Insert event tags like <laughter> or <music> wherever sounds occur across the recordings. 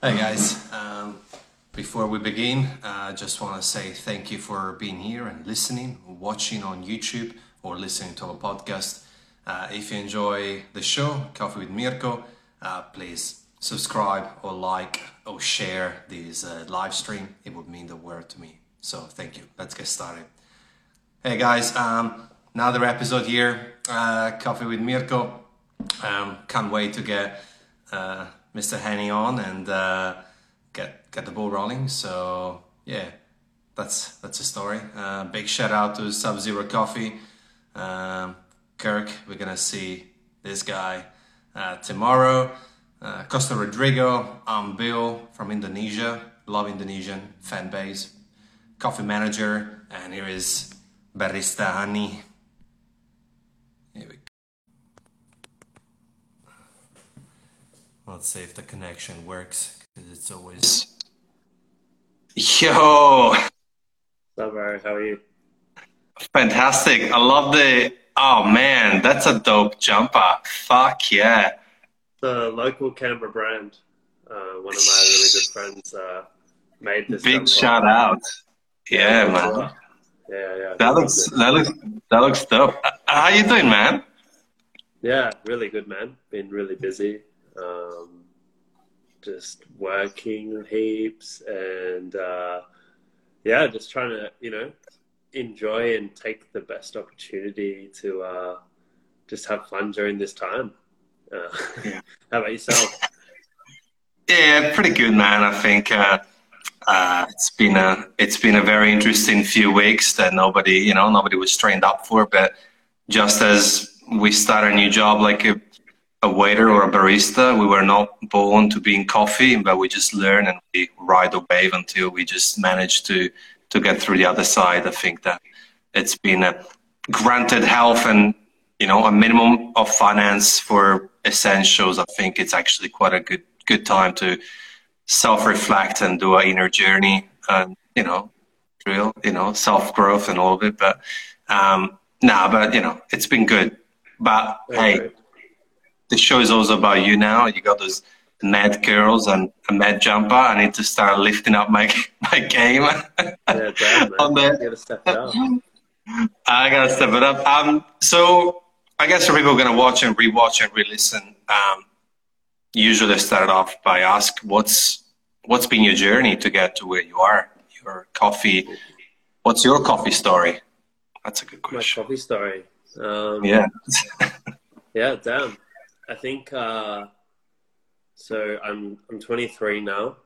Hey guys, um, before we begin, I uh, just want to say thank you for being here and listening, watching on YouTube or listening to our podcast. Uh, if you enjoy the show, Coffee with Mirko, uh, please subscribe or like or share this uh, live stream. It would mean the world to me. So thank you. Let's get started. Hey guys, um, another episode here, uh, Coffee with Mirko. Um, can't wait to get uh, Mr. Henny on and uh, get get the ball rolling. So yeah, that's that's a story. Uh, big shout out to Sub Zero Coffee, um, Kirk. We're gonna see this guy uh, tomorrow. Uh, Costa Rodrigo. I'm Bill from Indonesia. Love Indonesian fan base. Coffee manager, and here is Barista Hani. Let's see if the connection works because it's always. Yo! What's up, Barry? How are you? Fantastic. I love the. Oh man, that's a dope jumper. Fuck yeah. The local Canberra brand. Uh, one of my really good friends uh, made this. Big jumper. shout out. Yeah, Yeah, man. Yeah, yeah. That looks that looks that looks dope. How you doing, man? Yeah, really good, man. Been really busy. Um, just working heaps and uh, yeah, just trying to, you know, enjoy and take the best opportunity to uh, just have fun during this time. Uh, Yeah. <laughs> how about yourself? Yeah, pretty good, man. I think uh, uh, it's been a it's been a very interesting few weeks that nobody you know nobody was trained up for. But just as we start a new job, like a, a waiter or a barista, we were not born to be in coffee, but we just learn and we ride the wave until we just manage to to get through the other side. I think that it's been a granted health and you know a minimum of finance for essentials. I think it's actually quite a good good time to self-reflect and do an inner journey and you know real you know self-growth and all of it but um nah but you know it's been good but hey. The show is also about you now you got those mad girls and a mad jumper i need to start lifting up my <laughs> my game Yeah, damn, <laughs> on You the gotta step it up. I gotta step it up. Um, so I guess for people gonna watch and rewatch and re-listen, um, usually I start off by ask what's what's been your journey to get to where you are. Your coffee. What's your coffee story? That's a good question. My coffee story. Um, Yeah. <laughs> Yeah, damn. I think uh, so. I'm I'm 23 now.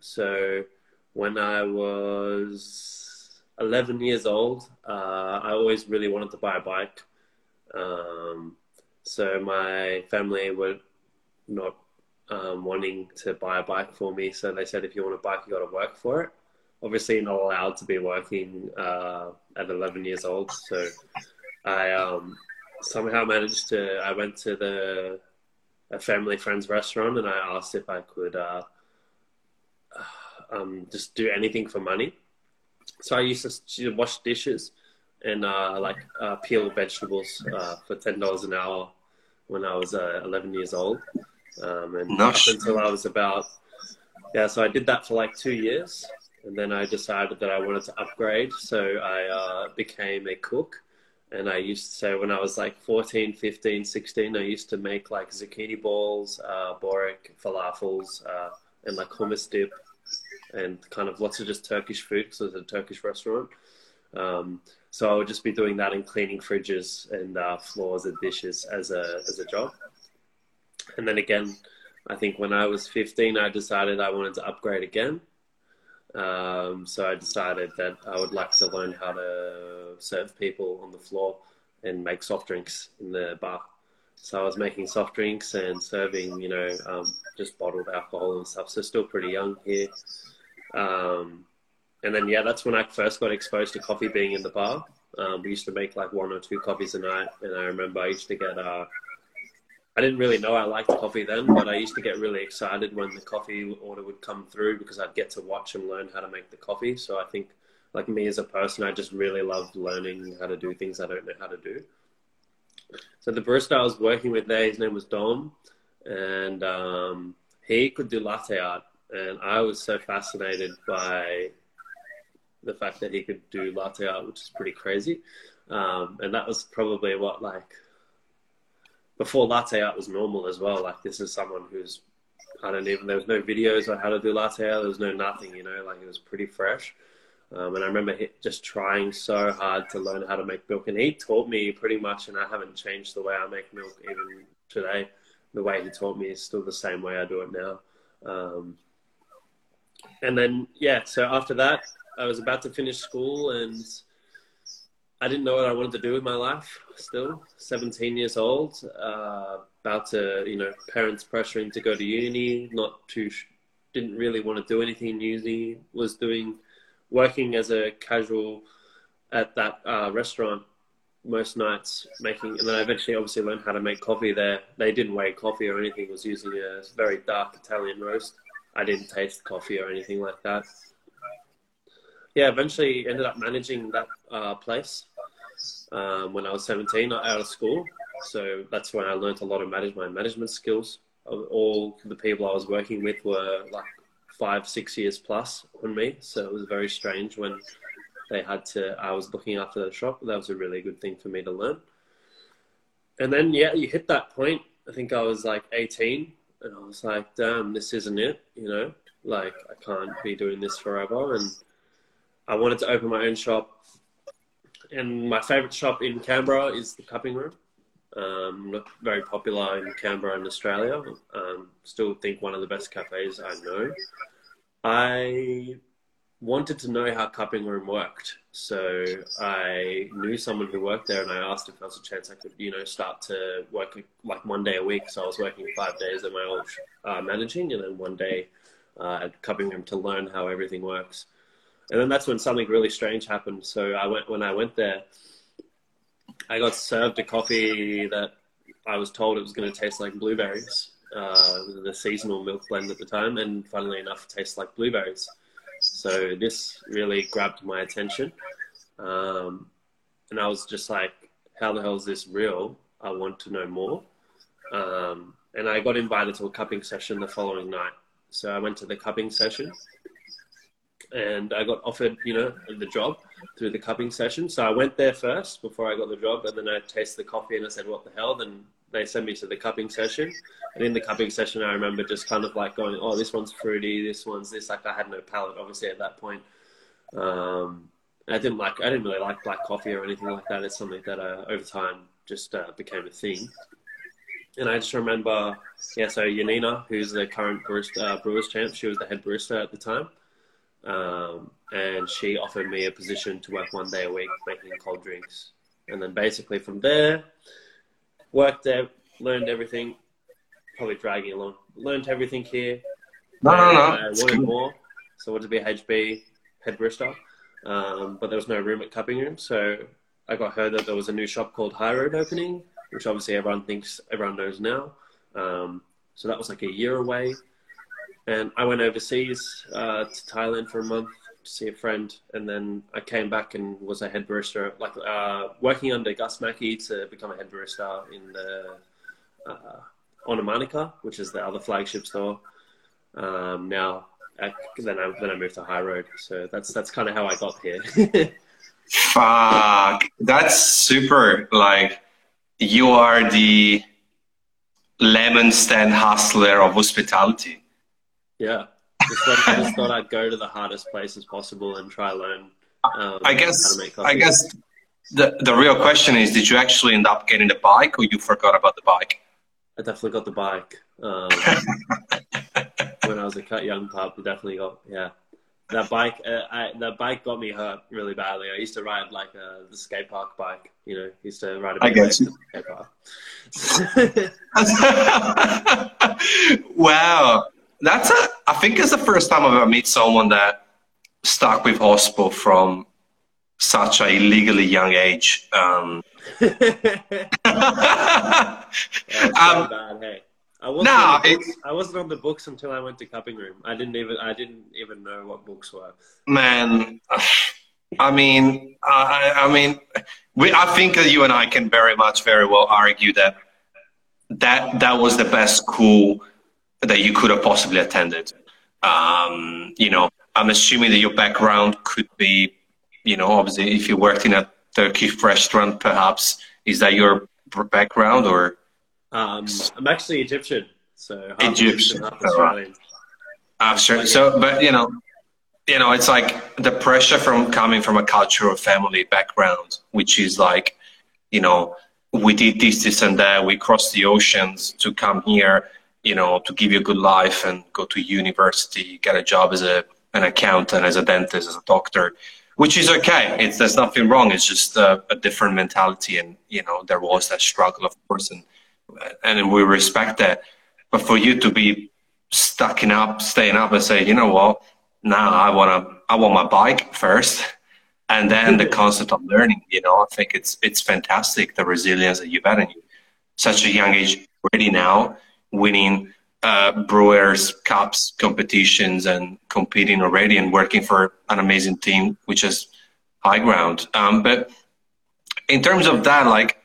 So when I was 11 years old, uh, I always really wanted to buy a bike. Um, so my family were not um, wanting to buy a bike for me. So they said, if you want a bike, you got to work for it. Obviously, not allowed to be working uh, at 11 years old. So I um, somehow managed to. I went to the a family friend's restaurant and I asked if I could uh, um, just do anything for money. So I used to wash dishes and uh, like uh, peel vegetables uh, for ten dollars an hour when I was uh, eleven years old, um, and Nice. up until I was about yeah. So I did that for like two years, and then I decided that I wanted to upgrade. So I uh, became a cook. And I used to say when I was like 14, 15, 16, I used to make like zucchini balls, uh, falafels, uh, and like hummus dip and kind of lots of just Turkish food because it was a Turkish restaurant. Um, so I would just be doing that and cleaning fridges and uh, floors and dishes as a as a job. And then again, I think when I was 15, I decided I wanted to upgrade again. Um, so I decided that I would like to learn how to serve people on the floor and make soft drinks in the bar. So I was making soft drinks and serving, you know, um, just bottled alcohol and stuff. So still pretty young here. Um, and then yeah, that's when I first got exposed to coffee being in the bar. Um, we used to make like one or two coffees a night, and I remember I used to get. Uh, I didn't really know I liked coffee then, but I used to get really excited when the coffee order would come through because I'd get to watch and learn how to make the coffee. So I think, like me as a person, I just really loved learning how to do things I don't know how to do. So the barista I was working with there, his name was Dom, and um, he could do latte art. and I was so fascinated by the fact that he could do latte art, which is pretty crazy. Um, and that was probably what like before latte art was normal as well. Like this is someone who's I don't even there was no videos on how to do latte art. There was no nothing, you know. Like it was pretty fresh. Um, and I remember just trying so hard to learn how to make milk, and he taught me pretty much, and I haven't changed the way I make milk even today. The way he taught me is still the same way I do it now. Um, and then, yeah, so after that, I was about to finish school and I didn't know what I wanted to do with my life still, 17 years old, uh, about to, you know, parents pressuring to go to uni, not too, didn't really want to do anything in uni, was doing, working as a casual at that uh, restaurant most nights making, and then I eventually obviously learned how to make coffee there. They didn't weigh coffee or anything, was using a very dark Italian roast. I didn't taste coffee or anything like that. Yeah, eventually ended up managing that uh, place um, when I was 17 out of school. So that's when I learned a lot of manage my management skills. All the people I was working with were like five, six years plus on me. So it was very strange when they had to, I was looking after the shop. That was a really good thing for me to learn. And then, yeah, you hit that point. I think I was like 18 and I was like, damn, this isn't it, you know, like I can't be doing this forever. And I wanted to open my own shop. And my favorite shop in Canberra is the Cupping Room. Um, very popular in Canberra and Australia. Um, still think one of the best cafes I know. I wanted to know how Cupping Room worked. So I knew someone who worked there and I asked if there was a chance I could, you know, start to work like one day a week. So I was working five days at my old uh, managing and then one day uh, at Cupping Room to learn how everything works. And then that's when something really strange happened. So I went, when I went there, I got served a coffee that I was told it was going to taste like blueberries. Uh, the seasonal milk blend at the time, and funnily enough, tastes like blueberries. So this really grabbed my attention. Um, and I was just like, how the hell is this real? I want to know more. Um, and I got invited to a cupping session the following night. So I went to the cupping session and I got offered, you know, the job through the cupping session. So I went there first before I got the job and then I tasted the coffee and I said, what the hell? Then they sent me to the cupping session. And in the cupping session, I remember just kind of like going, oh, this one's fruity, this one's this. Like I had no palate, obviously, at that point. Um, I didn't like, I didn't really like black coffee or anything like that. It's something that uh, over time just uh, became a thing. And I just remember, yeah, so Yanina, who's the current barista, uh, Brewers champ, she was the head barista at the time. Um, and she offered me a position to work one day a week making cold drinks. And then basically from there, worked there, learned everything, probably dragging along, learned everything here. No, no, no. I wanted more, so I wanted to be HB head barista, um, but there was no room at Cupping Room, so I got heard that there was a new shop called High Road opening, which obviously everyone thinks everyone knows now. Um, so that was like a year away, and I went overseas uh, to Thailand for a month to see a friend, and then I came back and was a head barista, like uh, working under Gus Mackey to become a head barista in the uh, Ona Manuka, which is the other flagship store. Um, now, I, then I then I moved to High Road, so that's that's kind of how I got here. <laughs> Fuck, that's super. Like, you are the lemon stand hustler of hospitality. Yeah. Just, I just thought I'd go to the hardest places possible and try learn. Um, I guess. I guess the the real question is: Did you actually end up getting the bike, or you forgot about the bike? I definitely got the bike. Um, <laughs> when I was a young pup, I definitely got yeah. That bike, uh, I, that bike got me hurt really badly. I used to ride like uh, the skate park bike. You know, used to ride a I get you. skate park. <laughs> <laughs> wow, that's a. I think it's the first time I've ever met someone that stuck with hospo from such a legally young age. Um, <laughs> <laughs> um, bad, hey. I wasn't, no, books, I wasn't on the books until I went to cupping room. I didn't even I didn't even know what books were. Man, I mean, I, I mean, we, I think that you and I can very much, very well argue that that that was the best school that you could have possibly attended. um, you know, I'm assuming that your background could be, you know, obviously if you worked in a Turkish restaurant, perhaps is that your background or? Um, I'm actually Egyptian, so Egyptian, half Australian. Uh, sure. So, but you know, you know, it's like the pressure from coming from a cultural family background, which is like, you know, we did this, this, and that. We crossed the oceans to come here, you know, to give you a good life and go to university, get a job as a an accountant, as a dentist, as a doctor, which is okay. It's there's nothing wrong. It's just a, a different mentality, and you know, there was that struggle, of course, and and we respect that. But for you to be stacking up, staying up, and say, you know what, now I wanna, I want my bike first and then the <laughs> concept of learning you know i think it's it's fantastic the resilience that you've had in such a young age already now winning uh, brewers cups competitions and competing already and working for an amazing team which is high ground um, but in terms of that like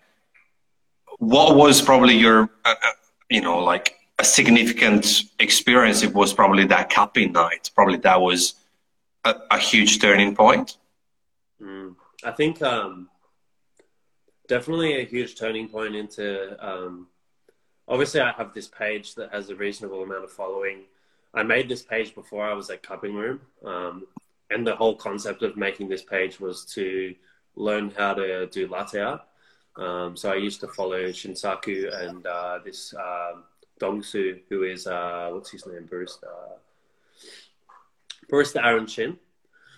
what was probably your uh, uh you know like a significant experience it was probably that cupping night probably that was a, a huge turning point Mm. I think um, definitely a huge turning point into. Um, obviously, I have this page that has a reasonable amount of following. I made this page before I was at Cupping Room, um, and the whole concept of making this page was to learn how to do latte art. Um, so I used to follow Shinsaku and uh, this uh, Dongsu, who is uh, what's his name, Barista, Barista Aaron Chin.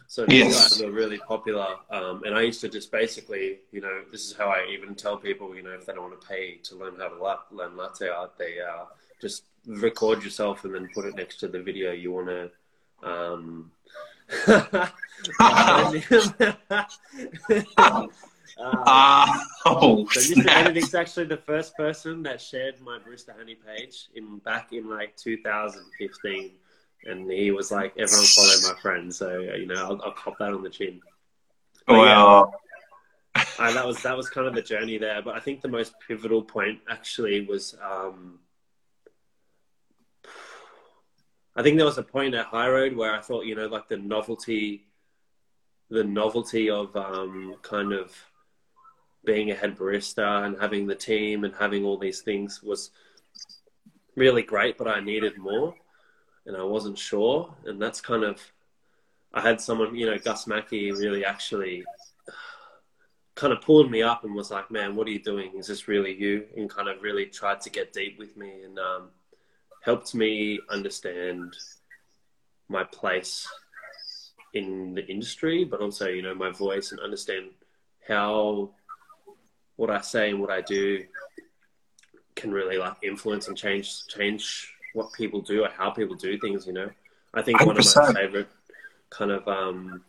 So yes. guys are really popular. Um, and I used to just basically, you know, this is how I even tell people, you know, if they don't want to pay to learn how to la- learn latte art, they uh, just record yourself and then put it next to the video you want to. Um... uh, <laughs> oh, <laughs> so Mr. Benedict's actually the first person that shared my Barista Hani page in back in like 2015 and he was like, "Everyone follow my friend," so you know, I'll, I'll cop that on the chin. But, well, yeah, <laughs> that was that was kind of the journey there. But I think the most pivotal point actually was, um, I think there was a point at High Road where I thought, you know, like the novelty, the novelty of um, kind of being a head barista and having the team and having all these things was really great, but I needed more and I wasn't sure. And that's kind of, I had someone, you know, Gus Mackey really actually kind of pulled me up and was like, man, what are you doing? Is this really you? And kind of really tried to get deep with me and um, helped me understand my place in the industry, but also, you know, my voice and understand how what I say and what I do can really like influence and change change what people do or how people do things. You know, I think 100%. one of my favorite kind of um,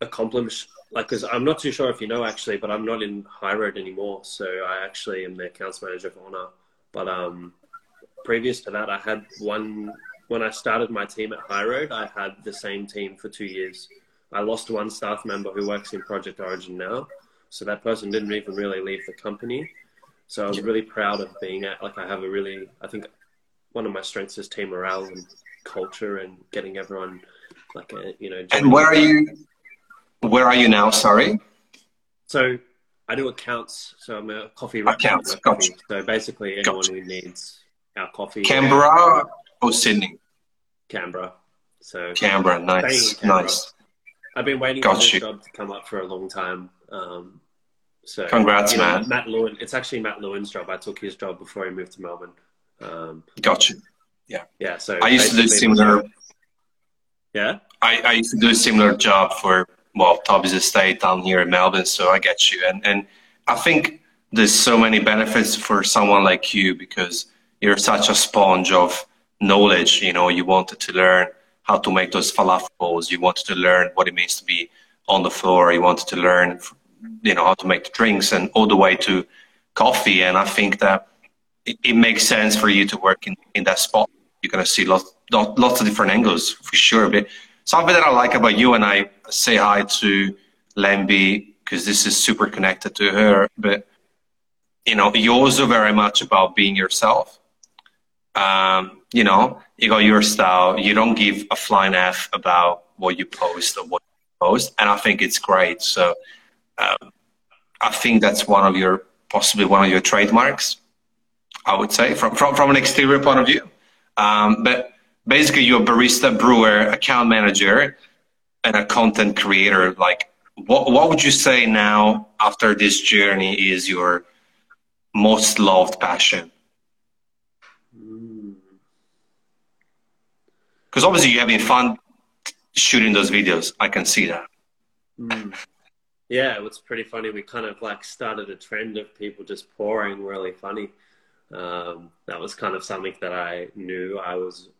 accomplishments, like, because I'm not too sure if you know actually, but I'm not in High Road anymore, so I actually am the accounts manager for ONA. But um, previous to that, I had one when I started my team at High Road. I had the same team for two years. I lost one staff member who works in Project Origin now, so that person didn't even really leave the company. So I was really proud of being at like I have a really I think one of my strengths is team morale and culture and getting everyone like a you know. And where are you? Where are you now? Sorry. So I do accounts. So I'm a coffee accounts. Gotcha. So basically, anyone gotcha. who needs our coffee. Canberra or Sydney. Canberra. So Canberra, nice, Canberra. nice. I've been waiting for this job to come up for a long time. Um, so congrats, you know, man. Matt Lewin. It's actually Matt Lewin's job. I took his job before he moved to Melbourne. Um, gotcha. Yeah. Yeah. So I used to do similar. Yeah. I, I used to do a similar job for well Toby's estate down here in Melbourne, so I get you. And and I think there's so many benefits for someone like you because you're such a sponge of knowledge. You know, you wanted to learn how to make those falafels. You wanted to learn what it means to be on the floor. You wanted to learn, you know, how to make the drinks and all the way to coffee. And I think that it, it, makes sense for you to work in, in that spot. You're going to see lots, lots of different angles for sure. But something that I like about you, and I say hi to Lemby because this is super connected to her. But you know, you're also very much about being yourself. Um, you know, you got your style. You don't give a flying f about what you post or what you post, and I think it's great. So, um, I think that's one of your possibly one of your trademarks. I would say from from, from an exterior point of view, um, but basically you're a barista, brewer, account manager, and a content creator. Like, what what would you say now after this journey is your most loved passion? Because obviously you're having fun shooting those videos. I can see that. Mm. Yeah, it's pretty funny. We kind of like started a trend of people just pouring really funny. Um, that was kind of something that I knew I was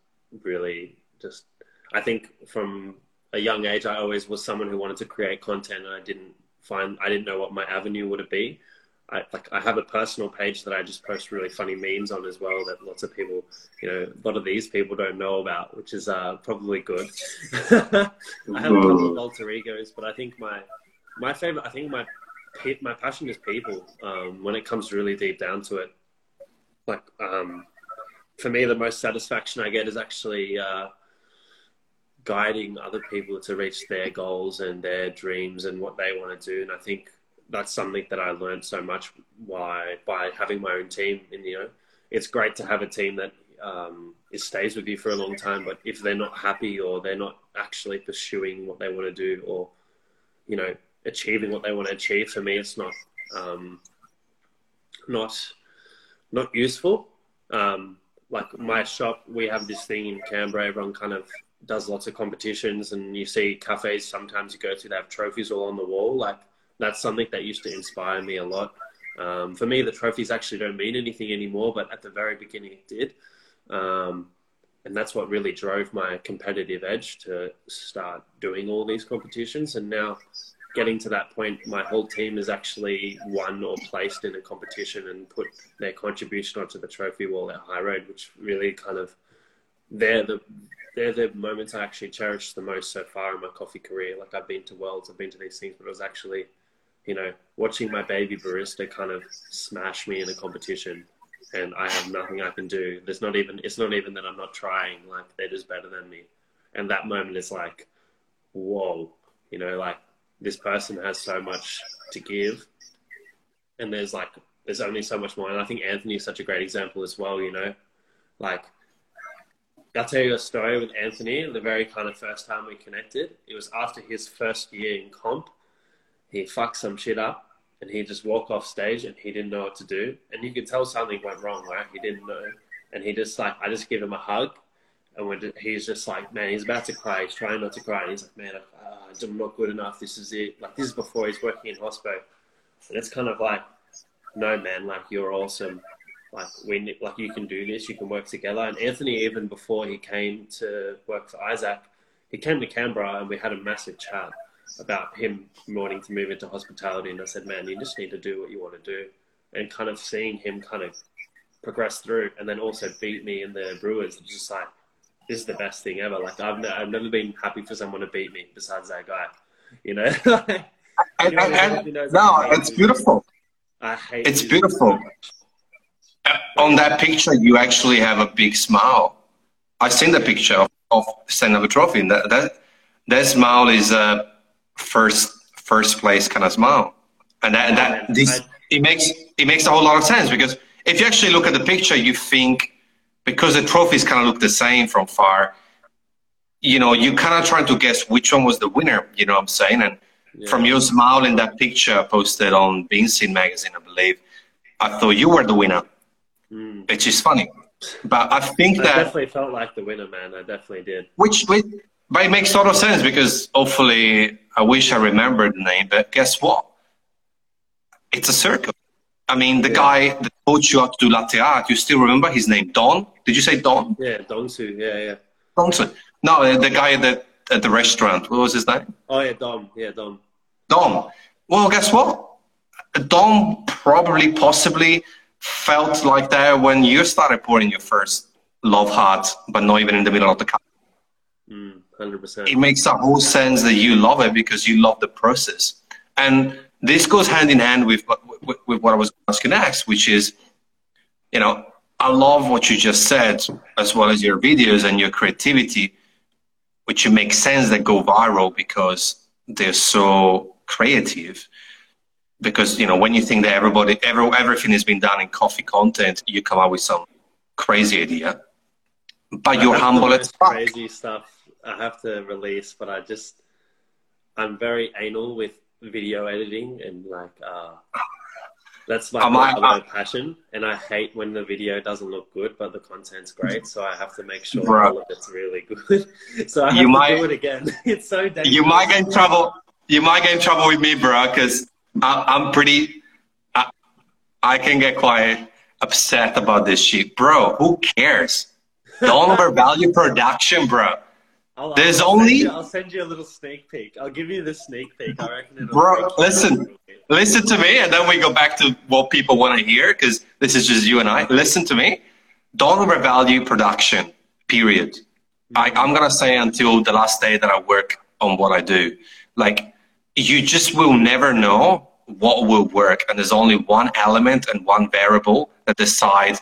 really just. I think from a young age, I always was someone who wanted to create content, and I didn't find I didn't know what my avenue would be. I like I have a personal page that I just post really funny memes on as well that lots of people, you know, a lot of these people don't know about, which is uh, probably good. <laughs> I have a couple of alter egos, but I think my my favorite, I think my my passion is people. Um, when it comes really deep down to it, like um, for me, the most satisfaction I get is actually uh, guiding other people to reach their goals and their dreams and what they want to do. And I think that's something that I learned so much why by having my own team. And you know, it's great to have a team that um, it stays with you for a long time. But if they're not happy or they're not actually pursuing what they want to do, or you know, achieving what they want to achieve, for me, it's not um, not not useful. Um, like my shop, we have this thing in Canberra. Everyone kind of does lots of competitions, and you see cafes. Sometimes you go to, they have trophies all on the wall. Like that's something that used to inspire me a lot. Um, for me, the trophies actually don't mean anything anymore, but at the very beginning it did. Um, and that's what really drove my competitive edge to start doing all these competitions. And now, getting to that point, my whole team has actually won or placed in a competition and put their contribution onto the trophy wall at High Road, which really kind of they're the they're the moments I actually cherish the most so far in my coffee career. Like I've been to worlds, I've been to these things, but it was actually you know, watching my baby barista kind of smash me in a competition and I have nothing I can do. There's not even, it's not even that I'm not trying, like they're just better than me. And that moment is like, whoa, you know, like this person has so much to give and there's like, there's only so much more. And I think Anthony is such a great example as well, you know, like I'll tell you a story with Anthony. The very kind of first time we connected, it was after his first year in comp he fucked some shit up and he just walked off stage and he didn't know what to do. And you could tell something went wrong, right? He didn't know. And he just like, I just give him a hug. And when he's just like, man, he's about to cry. He's trying not to cry. And he's like, man, I'm not good enough. This is it. Like, this is before he's working in hospital. And it's kind of like, no, man, like, you're awesome. Like, we, like, you can do this. You can work together. And Anthony, even before he came to work for Isaac, he came to Canberra and we had a massive chat about him wanting to move into hospitality, and I said, "Man, you just need to do what you want to do," and kind of seeing him kind of progress through, and then also beat me in the Brewers, it's just like this is the best thing ever. Like I've I've never been happy for someone to beat me besides that guy, you know. <laughs> you know I, I, no, it's beautiful. I hate. It's beautiful. So On that picture, you actually have a big smile. I've seen the picture of, of a trophy, and that that that smile is. a first first place kind of smile, and that, that this it makes it makes a whole lot of sense because if you actually look at the picture, you think because the trophies kind of look the same from far, you know, you kind of trying to guess which one was the winner. You know what I'm saying? And yeah. from your smile in that picture posted on Bean Scene magazine, I believe, I thought you were the winner, mm. which is funny. But I think I that definitely felt like the winner, man. I definitely did. Which, which but it makes a lot of sense because hopefully I wish I remembered the name, but guess what? It's a circle. I mean, the yeah. guy that taught you how to do latte art, you still remember his name, Don? Did you say Don? Yeah, Donsu. Yeah, yeah. Donsu. No, the guy that at the restaurant. What was his name? Oh yeah, Dom. Yeah, Dom. Dom. Well, guess what? Dom probably, possibly felt like that when you started pouring your first love heart, but not even in the middle of the cup. Mm. 100%. It makes a whole sense that you love it because you love the process. And this goes hand in hand with, with, with what I was asking next, which is, you know, I love what you just said, as well as your videos and your creativity, which make sense that go viral because they're so creative. Because you know, when you think that everybody, every, everything has been done in coffee content, you come up with some crazy idea. But I you're humble as fuck. crazy stuff I have to release, but I just I'm very anal with video editing and like uh, that's my I- other passion. And I hate when the video doesn't look good, but the content's great. So I have to make sure Bro. all of it's really good. <laughs> so I have You to might- do it again. <laughs> It's so dangerous. you might get in trouble. You might get in trouble with me, bro, because I'm pretty. I, I can get quite upset about this shit, bro. Who cares? <laughs> Don't overvalue production, bro. I'll, There's I'll only- you, I'll send you a little sneak peek. I'll give you the sneak peek. I reckon it'll Bro, listen. a little bit. Listen to me, and then we go back to what people want to hear, because this is just you and I. Listen to me. Don't overvalue production. Period. I, I'm gonna say until the last day that I work on what I do. Like, you just will never know what will work, and there's only one element and one variable that decide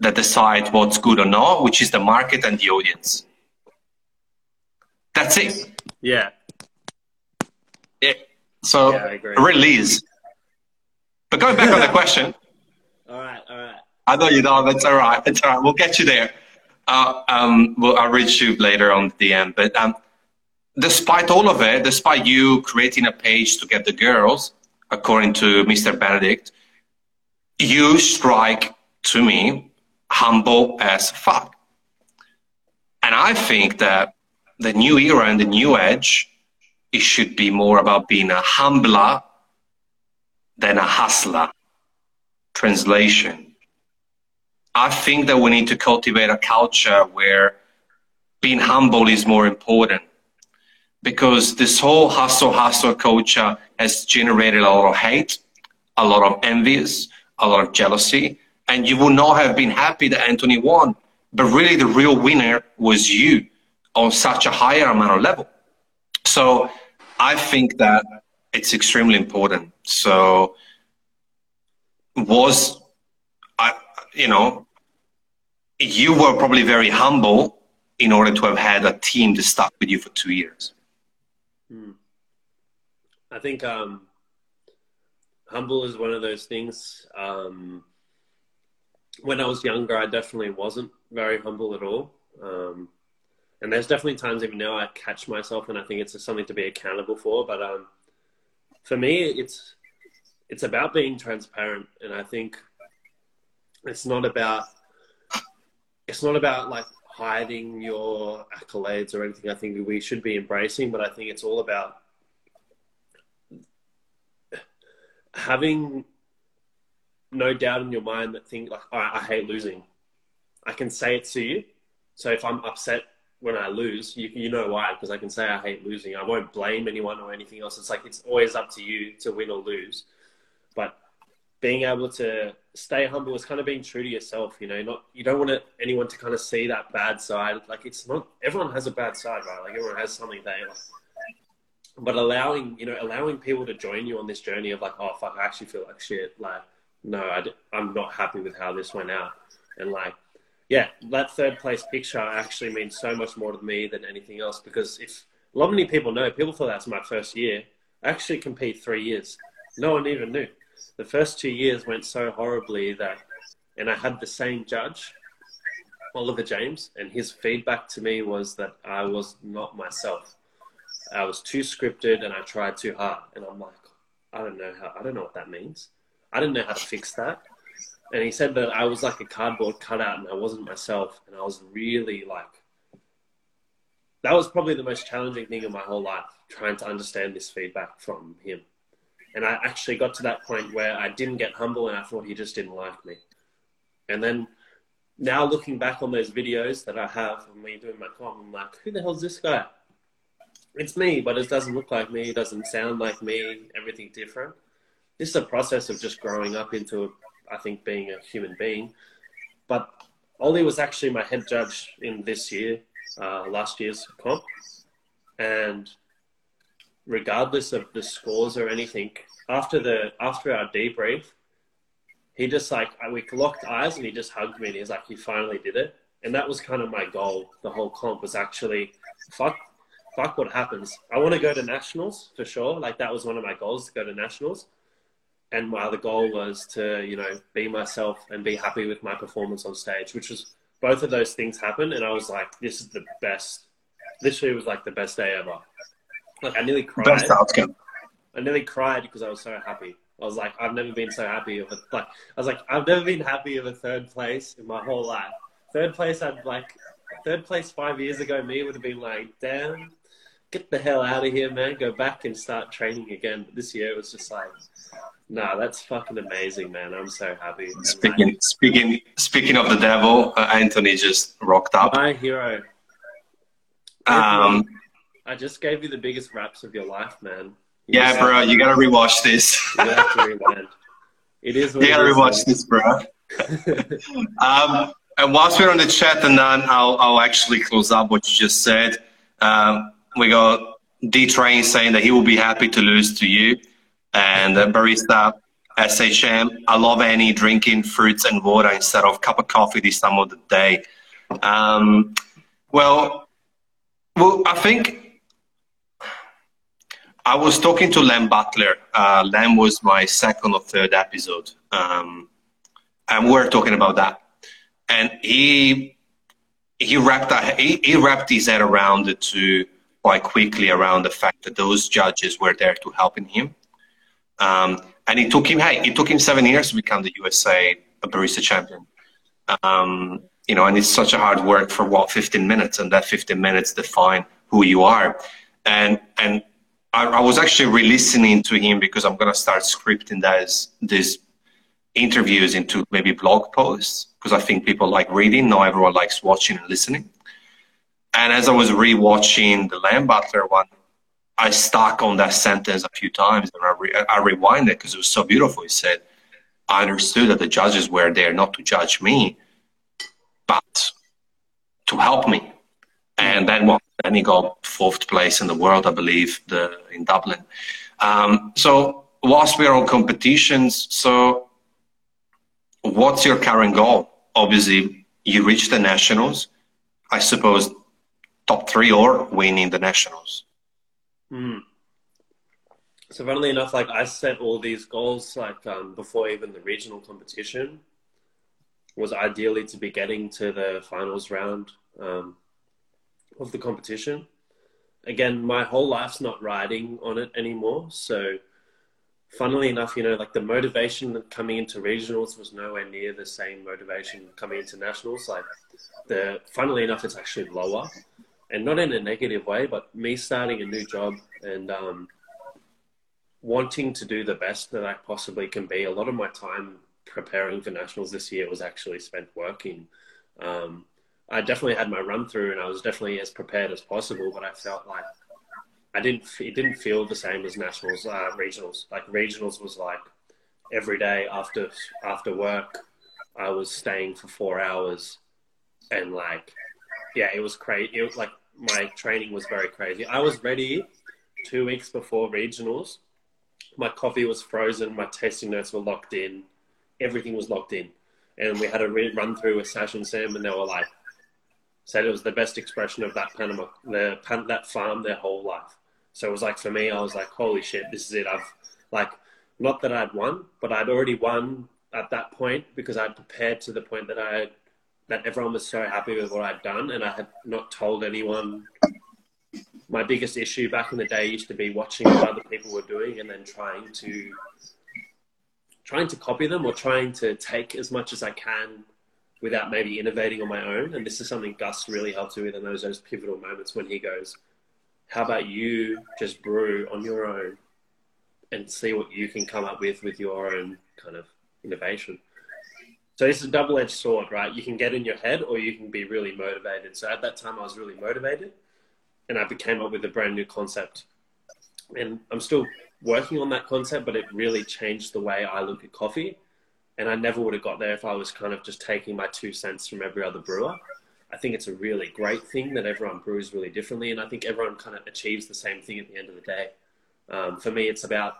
that decide what's good or not, which is the market and the audience. That's it. Yeah. it so Yeah, release. But going back on the question, <laughs> All right. All right. I know you know that's all right. It's all right. We'll get you there. Uh, um, well, I'll reach you later on the DM. But um, despite all of it, despite you creating a page to get the girls, according to Mr. Benedict, you strike to me humble as fuck. And I think that the new era and the new edge, it should be more about being a humbler than a hustler. Translation. I think that we need to cultivate a culture where being humble is more important because this whole hustle hustle culture has generated a lot of hate, a lot of envious, a lot of jealousy, and you would not have been happy that Anthony won. But really, the real winner was you on such a higher amount of level. So I think that it's extremely important. So was I, you know, you were probably very humble in order to have had a team to stuck with you for two years. Hmm. I think um, humble is one of those things. Um, when I was younger, I definitely wasn't very humble at all. Um, and there's definitely times even now I catch myself, and I think it's something to be accountable for. But um, for me, it's it's about being transparent, and I think it's not about it's not about like hiding your accolades or anything. I think we should be embracing, but I think it's all about having no doubt in your mind that think like I, I hate losing. I can say it to you. So if I'm upset when I lose, you you know why because I can say I hate losing. I won't blame anyone or anything else. It's like it's always up to you to win or lose. But being able to stay humble is kind of being true to yourself. You know, not you don't want anyone to kind of see that bad side. Like it's not everyone has a bad side, right? Like everyone has something they like. But allowing you know allowing people to join you on this journey of like, oh fuck, I actually feel like shit. Like, no, I, I'm not happy with how this went out, and like yeah, that third place picture actually means so much more to me than anything else because if a lot many people know, people thought that's my first year. I actually compete three years. No one even knew. The first two years went so horribly that, and I had the same judge, Oliver James, and his feedback to me was that I was not myself. I was too scripted and I tried too hard. And I'm like, I don't know how, I don't know what that means. I didn't know how to fix that and he said that I was like a cardboard cutout and I wasn't myself. And I was really like, that was probably the most challenging thing in my whole life, trying to understand this feedback from him. And I actually got to that point where I didn't get humble and I thought he just didn't like me. And then now looking back on those videos that I have of me doing my com, I'm like, who the hell's this guy? It's me, but it doesn't look like me, it doesn't sound like me, everything different. This is a process of just growing up into I think being a human being. But Ollie was actually my head judge in this year, uh, last year's comp, and regardless of the scores or anything, after the after our debrief, he just like we locked eyes and he just hugged me and he's like, "You finally did it." And that was kind of my goal. The whole comp was actually, fuck, fuck what happens. I want to go to nationals for sure. Like that was one of my goals to go to nationals. And my other goal was to, you know, be myself and be happy with my performance on stage, which was both of those things happened. And I was like, this is the best. Literally, was like the best day ever. Like I nearly cried. Best outcome. I nearly cried because I was so happy. I was like, I've never been so happy of a like. I was like, I've never been happy of a third place in my whole life. Third place, I'd like third place five years ago. Me would have been like, damn, get the hell out of here, man. Go back and start training again. But this year it was just like, nah, that's fucking amazing, man. I'm so happy. Speaking, like, speaking, speaking of the devil, uh, Anthony just rocked up. My hero. Um, I just gave you the biggest raps of your life, man. You yeah, bro, you gotta rewatch this. you have to rewind. It is. you gotta rewatch this, bro. <laughs> um, and whilst we're on the chat, and then I'll, I'll actually close up what you just said. Um, we got D Train saying that he will be happy to lose to you, and Barista SHM. I love any drinking fruits and water instead of cup of coffee this time of the day. Um, well, well, I think I was talking to Lem Butler. Uh, was my second or third episode, um, and we were talking about that. And he he wrapped he, he wrapped his head around it too quite quickly around the fact that those judges were there to help him. Um, and it took him hey, it took him seven years to become the USA barista champion. Um, you know, and it's such a hard work for what 15 minutes, and that 15 minutes define who you are. And and I, I was actually re-listening to him because I'm gonna start scripting those these interviews into maybe blog posts because I think people like reading. Not everyone likes watching and listening. And as I was re-watching the Lem Butler one, I stuck on that sentence a few times, and I, re- I rewinded because it was so beautiful. He said, "I understood that the judges were there not to judge me, but to help me. And then well, then he got fourth place in the world, I believe, the, in Dublin. Um, so whilst we're on competitions, so what's your current goal? Obviously, you reached the nationals. I suppose top three or winning the nationals. Mm. So funnily enough, like I set all these goals like um, before even the regional competition was ideally to be getting to the finals round um, of the competition. Again, my whole life's not riding on it anymore. So, funnily enough, you know, like the motivation coming into regionals was nowhere near the same motivation coming into nationals. Like, the funnily enough, it's actually lower, and not in a negative way, but me starting a new job and um, wanting to do the best that I possibly can be. A lot of my time preparing for nationals this year was actually spent working. Um, I definitely had my run through, and I was definitely as prepared as possible. But I felt like I didn't. It didn't feel the same as nationals, uh, regionals. Like regionals was like every day after after work, I was staying for four hours, and like, yeah, it was crazy. It was like my training was very crazy. I was ready two weeks before regionals. My coffee was frozen. My tasting notes were locked in everything was locked in. And we had a re- run through with Sash and Sam, and they were like, said it was the best expression of that Panama, the that farm their whole life. So it was like for me, I was like, holy shit, this is it. I've like, not that I'd won, but I'd already won at that point because I'd prepared to the point that I that everyone was so happy with what I'd done, and I had not told anyone. My biggest issue back in the day used to be watching what other people were doing and then trying to trying to copy them or trying to take as much as I can without maybe innovating on my own. And this is something Gus really helped me with in those those pivotal moments when he goes, "How about you just brew on your own and see what you can come up with with your own kind of innovation." So is a double-edged sword, right? You can get in your head, or you can be really motivated. So at that time, I was really motivated, and I came up with a brand new concept. And I'm still working on that concept, but it really changed the way I look at coffee. And I never would have got there if I was kind of just taking my two cents from every other brewer. I think it's a really great thing that everyone brews really differently, and I think everyone kind of achieves the same thing at the end of the day. Um, for me, it's about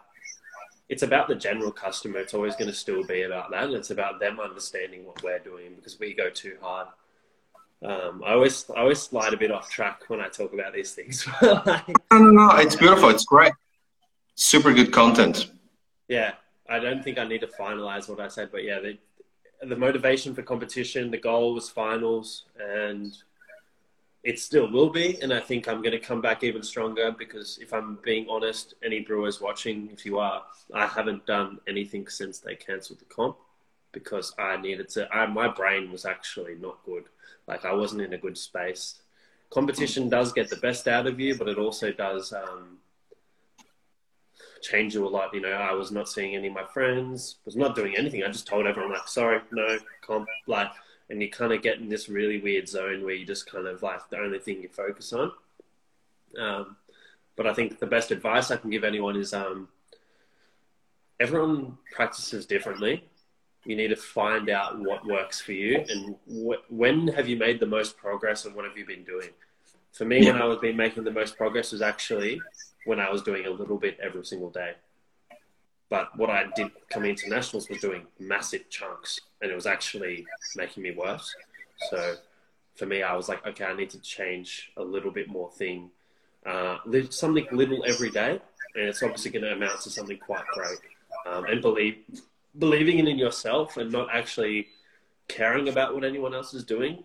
it's about the general customer. It's always going to still be about that. And it's about them understanding what we're doing because we go too hard. Um, I always I always slide a bit off track when I talk about these things. <laughs> no, no, no, it's beautiful. It's great. Super good content. Yeah, I don't think I need to finalize what I said, but yeah, the, the motivation for competition, the goal was finals, and it still will be. And I think I'm going to come back even stronger because if I'm being honest, any brewers watching, if you are, I haven't done anything since they cancelled the comp because I needed to. I, my brain was actually not good. Like I wasn't in a good space. Competition does get the best out of you, but it also does um, change you a lot. You know, I was not seeing any of my friends, was not doing anything. I just told everyone like, sorry, no, comp, like, and you kind of get in this really weird zone where you just kind of like the only thing you focus on. Um, but I think the best advice I can give anyone is um, everyone practices differently. You need to find out what works for you and wh- when have you made the most progress and what have you been doing. For me, yeah. when I was been making the most progress was actually when I was doing a little bit every single day. But what I did coming into nationals was doing massive chunks, and it was actually making me worse. So for me, I was like, okay, I need to change a little bit more thing, uh, something little every day, and it's obviously going to amount to something quite great. Um, and believe believing in yourself and not actually caring about what anyone else is doing.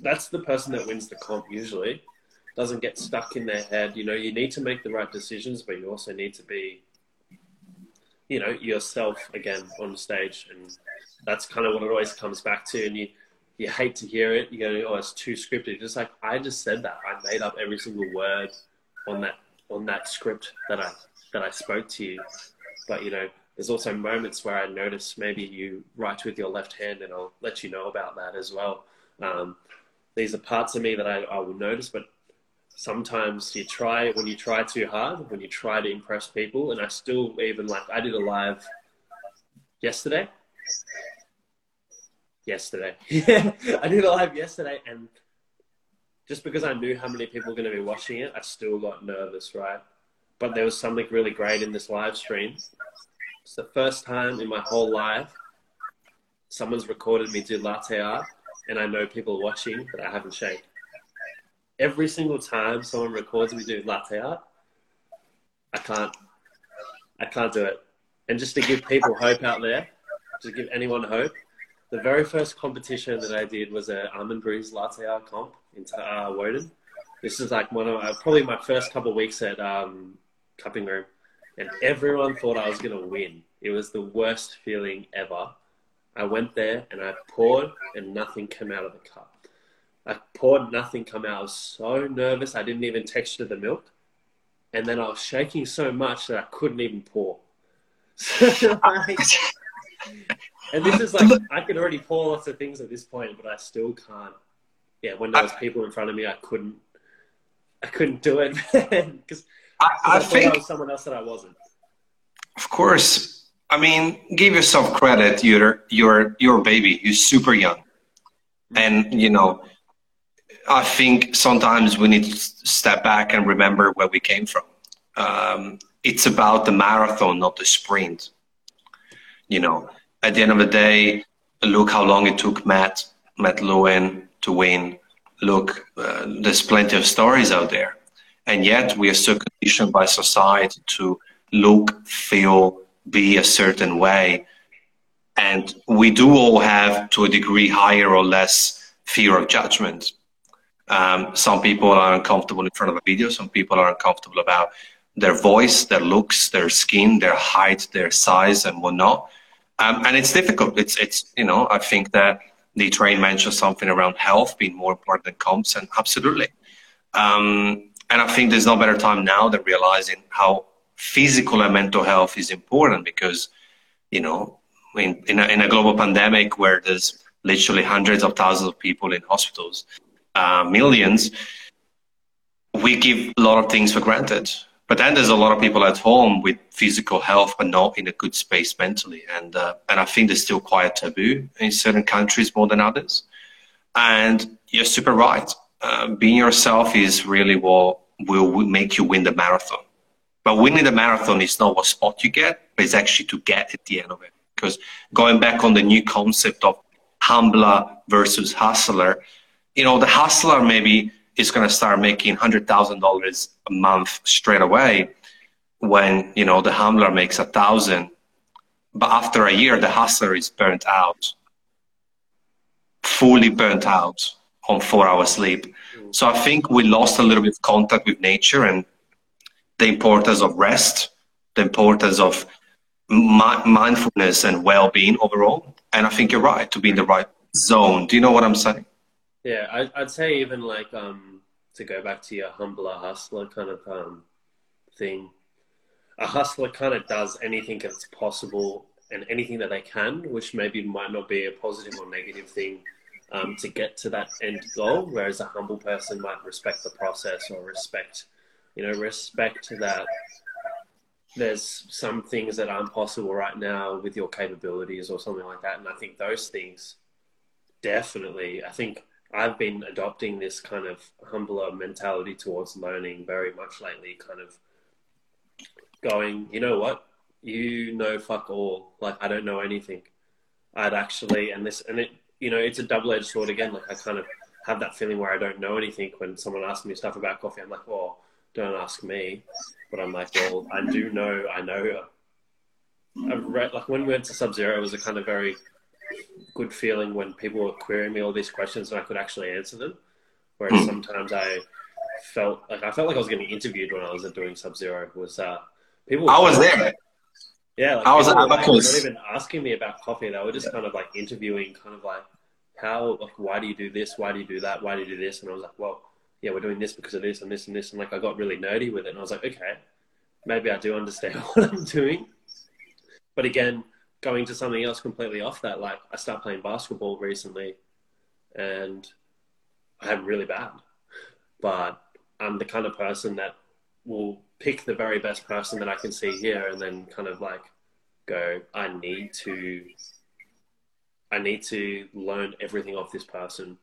That's the person that wins the comp usually doesn't get stuck in their head. You know, you need to make the right decisions, but you also need to be, you know, yourself again on stage, and that's kind of what it always comes back to. And you, you hate to hear it. You go, "Oh, it's too scripted." Just like I just said that, I made up every single word on that on that script that I that I spoke to you. But you know, there's also moments where I notice maybe you write with your left hand, and I'll let you know about that as well. Um, these are parts of me that I, I will notice, but sometimes you try when you try too hard, when you try to impress people, and I still even like I did a live yesterday. Yesterday, <laughs> I did a live yesterday, and just because I knew how many people were going to be watching it, I still got nervous, right? But there was something really great in this live stream. It's the first time in my whole life someone's recorded me do latte art, and I know people are watching, but I haven't shaked every single time someone records me doing latte art, I can't, I can't do it. And just to give people hope out there, to give anyone hope, the very first competition that I did was a almond breeze latte art comp in uh, Woden. This is like one of uh, probably my first couple of weeks at um, Cupping Room, and everyone thought I was gonna win. It was the worst feeling ever. I went there and I poured, and nothing came out of the cup. I poured nothing come out. I was so nervous. I didn't even texture the milk. And then I was shaking so much that I couldn't even pour. like, <laughs> and this is like, I could already pour lots of things at this point, but I still can't. Yeah, when there was people in front of me, I couldn't, I couldn't do it <laughs> because I, I, I think I was someone else that I wasn't. Of course. I mean, give yourself credit. You're, you're, you're a baby. You're super young. And, you know, I think sometimes we need to step back and remember where we came from. Um, it's about the marathon, not the sprint. You know, at the end of the day, look how long it took Matt, Matt Lewin to win. Look, uh, there's plenty of stories out there. And yet we are so conditioned by society to look, feel, be a certain way. And we do all have, to a degree, higher or less fear of judgment. Um, some people are uncomfortable in front of a video. Some people are uncomfortable about their voice, their looks, their skin, their height, their size, and whatnot. Um, and it's difficult. It's it's you know I think that the train mentioned something around health being more important than comps, and absolutely. Um, and I think there's no better time now than realizing how physical and mental health is important because you know in in a, in a global pandemic where there's literally hundreds of thousands of people in hospitals uh, millions, we give a lot of things for granted. But then there's a lot of people at home with physical health, but not in a good space mentally. And uh, and I think there's still quite a taboo in certain countries more than others. And you're super right. Uh, being yourself is really what will make you win the marathon. But winning the marathon is not what spot you get, but it's actually to get at the end of it. Because going back on the new concept of humbler versus hustler, you know, the hustler maybe is going to start making $100,000 a month straight away when, you know, the humbler makes a thousand. But after a year, the hustler is burnt out, fully burnt out on four hours sleep. So I think we lost a little bit of contact with nature and the importance of rest, the importance of mi- mindfulness and well-being overall. And I think you're right to be in the right zone. Do you know what I'm saying? Yeah, I, I'd say even like um, to go back to your humbler hustler kind of um, thing. A hustler kind of does anything that's possible and anything that they can, which maybe might not be a positive or negative thing um, to get to that end goal. Whereas a humble person might respect the process or respect, you know, respect that there's some things that aren't possible right now with your capabilities or something like that. And I think those things definitely, I think I've been adopting this kind of humbler mentality towards learning very much lately, kind of going, you know what, you know, fuck all. Like, I don't know anything. I'd actually, and this, and it, you know, it's a double edged sword again. Like, I kind of have that feeling where I don't know anything when someone asks me stuff about coffee. I'm like, well, don't ask me. But I'm like, well, I do know, I know. I've read, like, when we went to Sub Zero, it was a kind of very good feeling when people were querying me all these questions and I could actually answer them. Whereas sometimes I felt like I felt like I was getting interviewed when I was doing Sub Zero. Was uh, people? I was there. Yeah, like I was were, like, not even asking me about coffee. They were just kind of like interviewing, kind of like, how, like, why do you do this? Why do you do that? Why do you do this? And I was like, well, yeah, we're doing this because of this and this and this. And like, I got really nerdy with it, and I was like, okay, maybe I do understand <laughs> what I'm doing. But again, going to something else completely off that, like, I started playing basketball recently, and I'm really bad. But I'm the kind of person that will pick the very best person that I can see here and then kind of like go, I need to I need to learn everything off this person.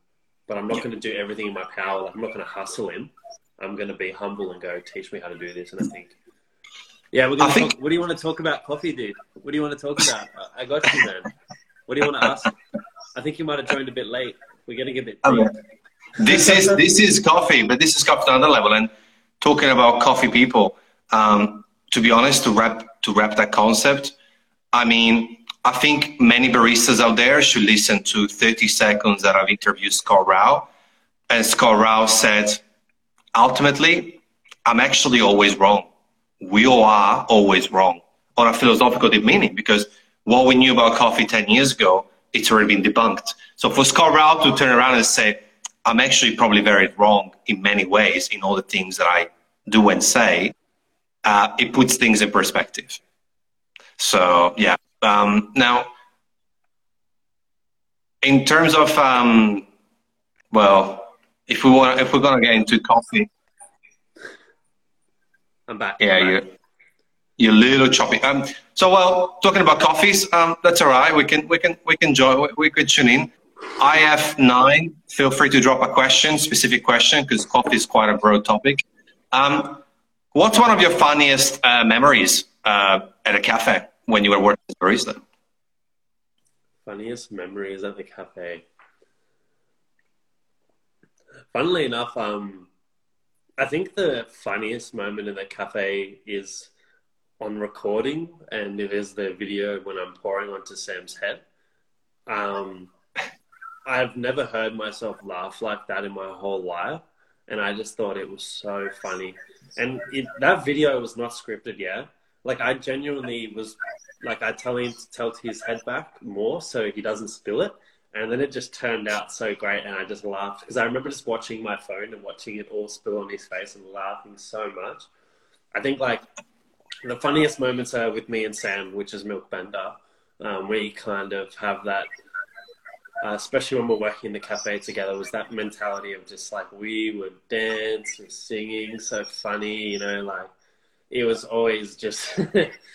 But I'm not going to do everything in my power. Like I'm not going to hustle him. I'm going to be humble and go, teach me how to do this. And I think, yeah, we're going I think- talk, what do you want to talk about coffee, dude? What do you want to talk about? I- got you, man. What do you want to ask? I think you might have joined a bit late. We're getting a bit Okay. this is this is coffee, but this is coffee on another level. And talking about coffee people, um, to be honest, to wrap to wrap that concept, I mean, I think many baristas out there should listen to 30 seconds that I've interviewed Scott Rao, and Scott Rao said, ultimately, I'm actually always wrong. We all are always wrong on a philosophical meaning because what we knew about coffee 10 years ago, it's already been debunked. So for Scott Rao to turn around and say, I'm actually probably very wrong in many ways in all the things that I do and say, uh, it puts things in perspective. So yeah. Um, now, in terms of um, well, if we want, if we're gonna get into coffee, I'm back. yeah, I'm you you're a little choppy. Um, so well, talking about coffees, um, that's all right. We can we can we can join. We, could tune in. IF9, feel free to drop a question, specific question, because coffee is quite a broad topic. Um, what's one of your funniest uh, memories uh, at a cafe when you were working as a barista? Funniest memories at the cafe. Funnily enough, um, I think the funniest moment in the cafe is on recording, and it is the video when I'm pouring onto Sam's head. Um, I've never heard myself laugh like that in my whole life, and I just thought it was so funny. And it, that video was not scripted, yeah. Like I genuinely was, like I tell him to tilt his head back more so he doesn't spill it, and then it just turned out so great, and I just laughed because I remember just watching my phone and watching it all spill on his face and laughing so much. I think like the funniest moments are with me and Sam, which is Milk Bender. Um, we kind of have that, uh, especially when we're working in the cafe together, was that mentality of just like we would dance and singing, so funny, you know, like it was always just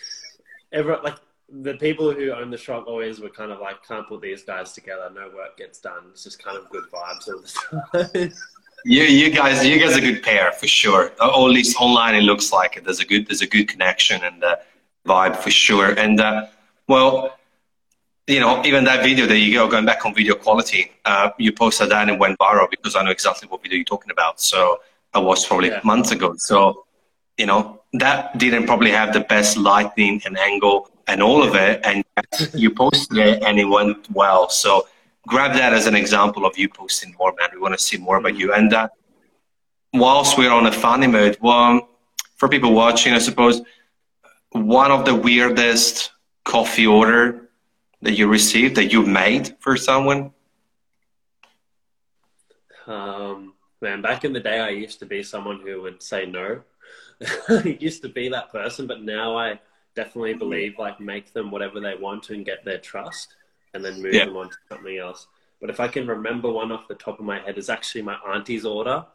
<laughs> everyone like the people who own the shop always were kind of like can't put these guys together, no work gets done. It's just kind of good vibes all the time. <laughs> you, you guys, you guys are a good pair for sure. Or at least online, it looks like it. There's a good, there's a good connection and uh, vibe for sure. And uh, well, you know, even that video that you go going back on video quality, uh, you posted that and it went viral because I know exactly what video you're talking about. So I watched probably yeah. months ago. So you know, that didn't probably have the best lighting and angle and all of it, and you posted it and it went well. So grab that as an example of you posting more, man. We want to see more about you. And uh, whilst we're on a funny mode, well, for people watching, I suppose one of the weirdest coffee order that you received that you made for someone? Um, man, back in the day, I used to be someone who would say no. <laughs> I used to be that person, but now I definitely believe like make them whatever they want and get their trust and then move yeah. them on to something else. But if I can remember one off the top of my head, is actually my auntie's order,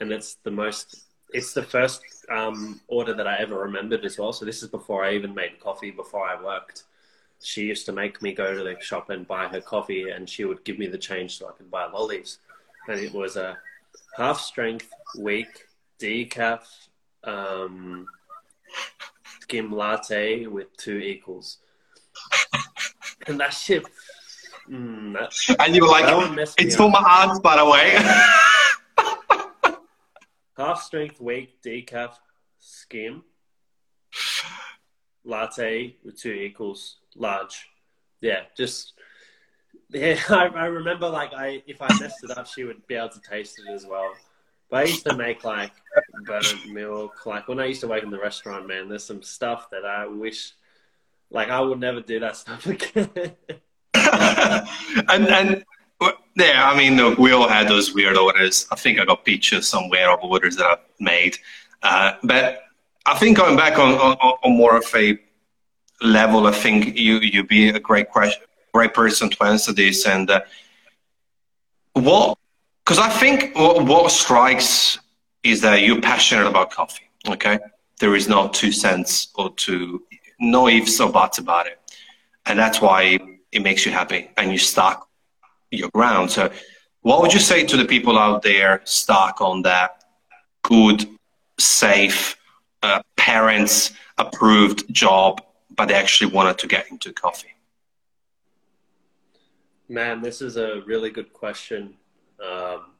and it's the most. It's the first um, order that I ever remembered as well. So this is before I even made coffee, before I worked. She used to make me go to the shop and buy her coffee, and she would give me the change so I could buy lollies. And it was a half strength, weak, decaf, um, skim latte with two equals. <laughs> And that shit. Mm, that, and you were like, it's for my aunt, by the way. <laughs> Half strength, weak, decaf, skim, latte with two equals, large. Yeah, just yeah. <laughs> I, I remember like I if I messed it up, she would be able to taste it as well. But I used to make like buttermilk. Like when I used to work in the restaurant, man, there's some stuff that I wish, like I would never do that stuff <laughs> again. and and yeah, I mean, we all had those weird orders. I think I got pictures somewhere of orders that I've made. Uh, but I think going back on, on, on, more of a level, I think you you'd be a great question, great person to answer this. And uh, what because I think what strikes is that you're passionate about coffee. Okay, there is no two cents or two, no ifs or buts about it, and that's why it makes you happy and you stuck your ground. So, what would you say to the people out there stuck on that good, safe, uh, parents approved job, but they actually wanted to get into coffee? Man, this is a really good question. Um,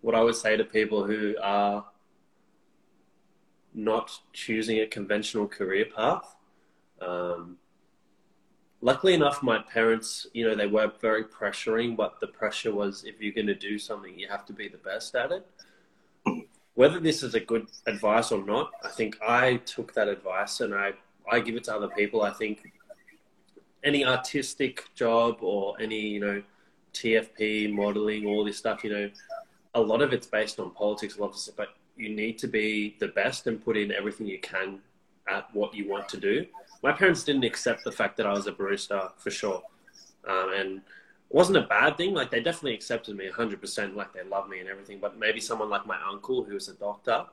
what I would say to people who are not choosing a conventional career path. Um, luckily enough, my parents, you know, they were very pressuring, but the pressure was if you're going to do something, you have to be the best at it. Whether this is a good advice or not, I think I took that advice and I, I give it to other people. I think any artistic job or any, you know, TFP, modeling, all this stuff, you know, a lot of it's based on politics, a lot of it, but you need to be the best and put in everything you can at what you want to do. My parents didn't accept the fact that I was a barista for sure. Um, and it wasn't a bad thing. Like they definitely accepted me 100%, like they love me and everything. But maybe someone like my uncle, who was a doctor,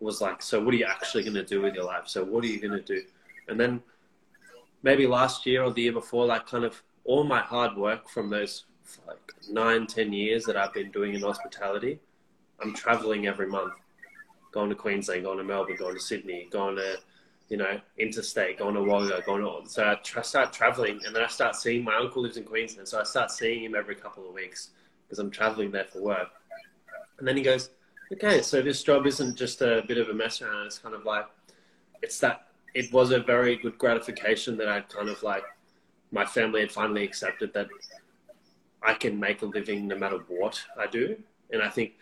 was like, So, what are you actually going to do with your life? So, what are you going to do? And then maybe last year or the year before, like kind of all my hard work from those like nine, ten years that I've been doing in hospitality, I'm traveling every month, going to Queensland, going to Melbourne, going to Sydney, going to, you know, interstate, going to Wagga, going to. So I tra- start traveling, and then I start seeing my uncle lives in Queensland, so I start seeing him every couple of weeks because I'm traveling there for work. And then he goes, okay, so this job isn't just a bit of a mess around. It's kind of like, it's that it was a very good gratification that I'd kind of like, my family had finally accepted that I can make a living no matter what I do. And I think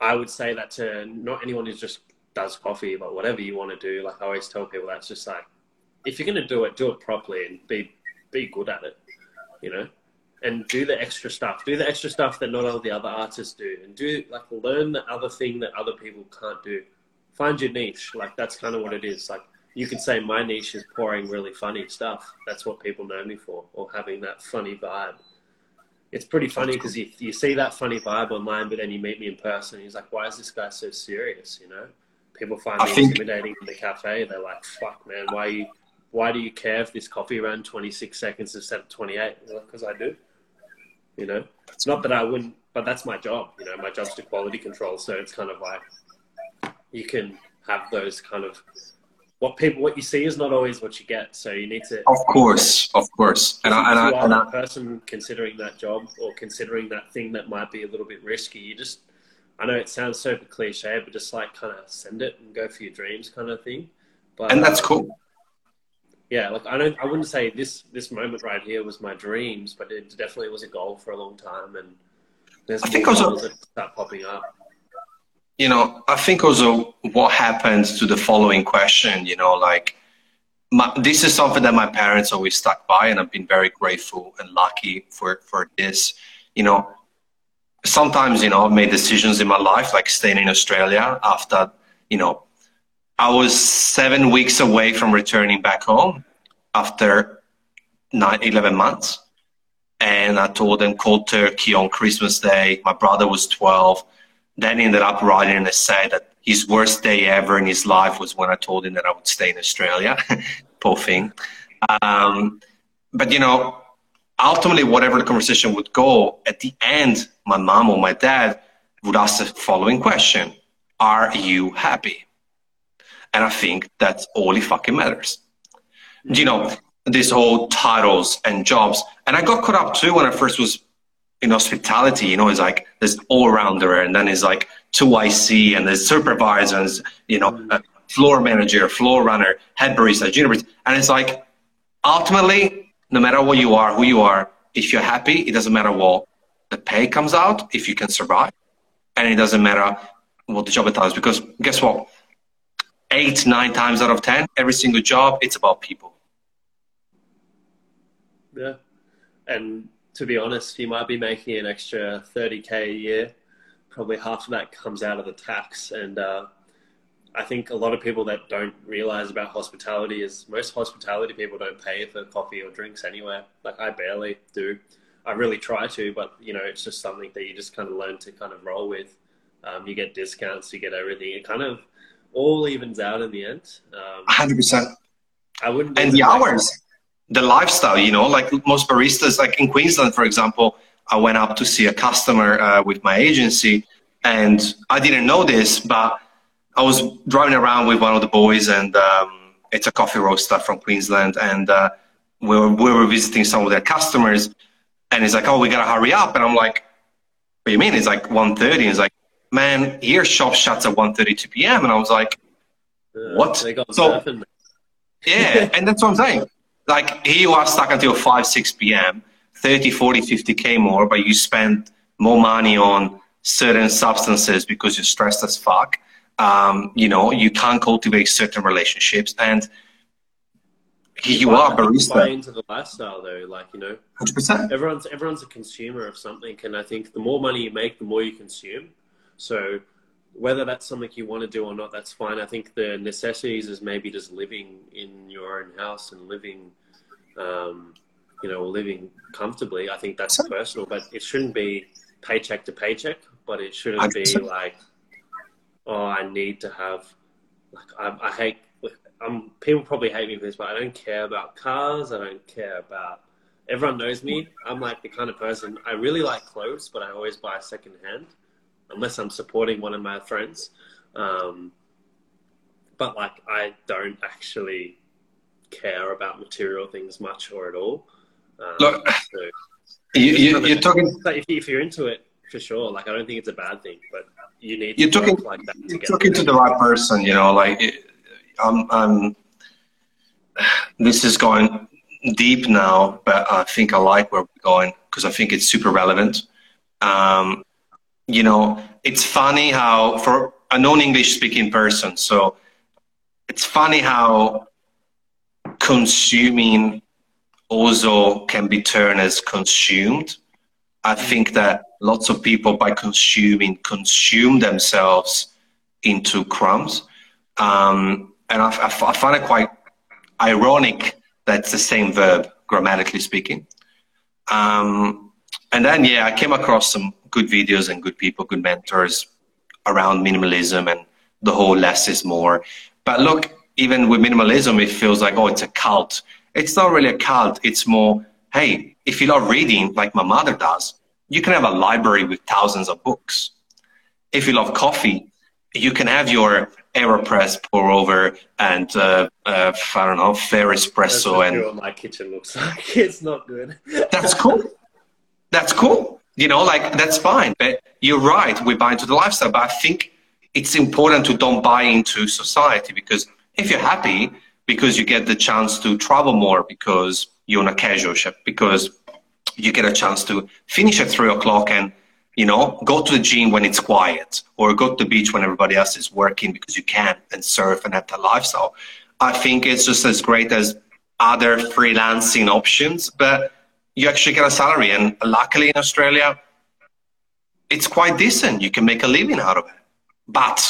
I would say that to not anyone who just does coffee, but whatever you want to do. Like I always tell people, that's just like, if you're going to do it, do it properly and be, be good at it, you know, and do the extra stuff, do the extra stuff that not all the other artists do and do like learn the other thing that other people can't do. Find your niche. Like that's kind of what it is. Like you can say my niche is pouring really funny stuff. That's what people know me for or having that funny vibe it's pretty funny because you, you see that funny vibe online, but then you meet me in person. he's like, "Why is this guy so serious?" You know, people find me think... intimidating in the cafe. They're like, "Fuck, man, why you, why do you care if this coffee ran 26 seconds instead of 28?" Because like, I do. You know, it's not that I wouldn't but that's my job. You know, my job's to quality control. So it's kind of like you can have those kind of what people what you see is not always what you get. So you need to. Of course, of course. And I, and I, and I, person considering that job or considering that thing that might be a little bit risky, you just. I know it sounds super cliche, but just like kind of send it and go for your dreams, kind of thing. But, and that's um, cool. yeah, like I don't, I wouldn't say this this moment right here was my dreams, but it definitely was a goal for a long time, and there's I think also that start popping up you know, I think also what happens to the following question, you know, like my, this is something that my parents always stuck by, and I've been very grateful and lucky for for this. You know, sometimes you know I've made decisions in my life, like staying in Australia after you know I was seven weeks away from returning back home after nine, 11 months. And I told them cold turkey on Christmas Day. My brother was 12 then ended up writing an essay that his worst day ever in his life was when I told him that I would stay in Australia. <laughs> Poor thing. Um, but you know, ultimately, whatever the conversation would go, at the end, my mom or my dad would ask the following question: Are you happy? And I think that's all it fucking matters. You know, these whole titles and jobs. And I got caught up too when I first was in hospitality, you know, it's like there's all rounder and then it's like two IC and there's supervisors, you know, floor manager, floor runner, head barista, junior barista. And it's like ultimately, no matter what you are, who you are, if you're happy, it doesn't matter what the pay comes out, if you can survive. And it doesn't matter what the job entails because guess what? Eight, nine times out of 10, every single job, it's about people. Yeah. And to be honest, you might be making an extra 30k a year. Probably half of that comes out of the tax. And uh, I think a lot of people that don't realize about hospitality is most hospitality people don't pay for coffee or drinks anywhere. Like I barely do. I really try to, but you know, it's just something that you just kind of learn to kind of roll with. Um, you get discounts, you get everything. It kind of all evens out in the end. Um, 100%. I wouldn't. And the hours the lifestyle, you know, like most baristas, like in Queensland, for example, I went up to see a customer uh, with my agency and I didn't know this, but I was driving around with one of the boys and um, it's a coffee roaster from Queensland and uh, we, were, we were visiting some of their customers and he's like, oh, we got to hurry up. And I'm like, what do you mean? It's like 1.30. And he's like, man, your shop shuts at 1.32 p.m. And I was like, what? so, yeah, and that's what I'm saying like here you are stuck until 5 6 p.m 30 40 50k more but you spend more money on certain substances because you're stressed as fuck. Um, you know you can't cultivate certain relationships and here you are barista. buy into the lifestyle though like you know 100% everyone's everyone's a consumer of something and i think the more money you make the more you consume. So whether that's something you want to do or not, that's fine. I think the necessities is maybe just living in your own house and living, um, you know, living comfortably. I think that's personal, but it shouldn't be paycheck to paycheck. But it shouldn't be like, oh, I need to have. Like I, I hate. I'm, people probably hate me for this, but I don't care about cars. I don't care about. Everyone knows me. I'm like the kind of person. I really like clothes, but I always buy second hand unless I'm supporting one of my friends. Um, but like, I don't actually care about material things much or at all. Um, Look, so you, are you, talking. If, if you're into it, for sure. Like, I don't think it's a bad thing, but you need. You're talking like that. You're talking to the right person. You know, like I'm. I'm this is going deep now, but I think I like where we're going because I think it's super relevant. Um, you know, it's funny how for a non-English speaking person, so it's funny how consuming also can be turned as consumed. I think that lots of people by consuming consume themselves into crumbs. Um, and I, I, find it quite ironic that it's the same verb, grammatically speaking. Um, and then, yeah, I came across some good videos and good people, good mentors around minimalism and the whole less is more. But look, even with minimalism, it feels like, oh, it's a cult. It's not really a cult. It's more, hey, if you love reading like my mother does, you can have a library with thousands of books. If you love coffee, you can have your Aeropress pour over and uh, uh, I don't know, Flair espresso and what my kitchen looks <laughs> like. It's not good. that's cool. That's cool. You know, like that's fine. But you're right, we buy into the lifestyle. But I think it's important to don't buy into society because if you're happy because you get the chance to travel more because you're on a casual ship, because you get a chance to finish at three o'clock and you know go to the gym when it's quiet or go to the beach when everybody else is working because you can and surf and have that lifestyle i think it's just as great as other freelancing options but you actually get a salary and luckily in australia it's quite decent you can make a living out of it but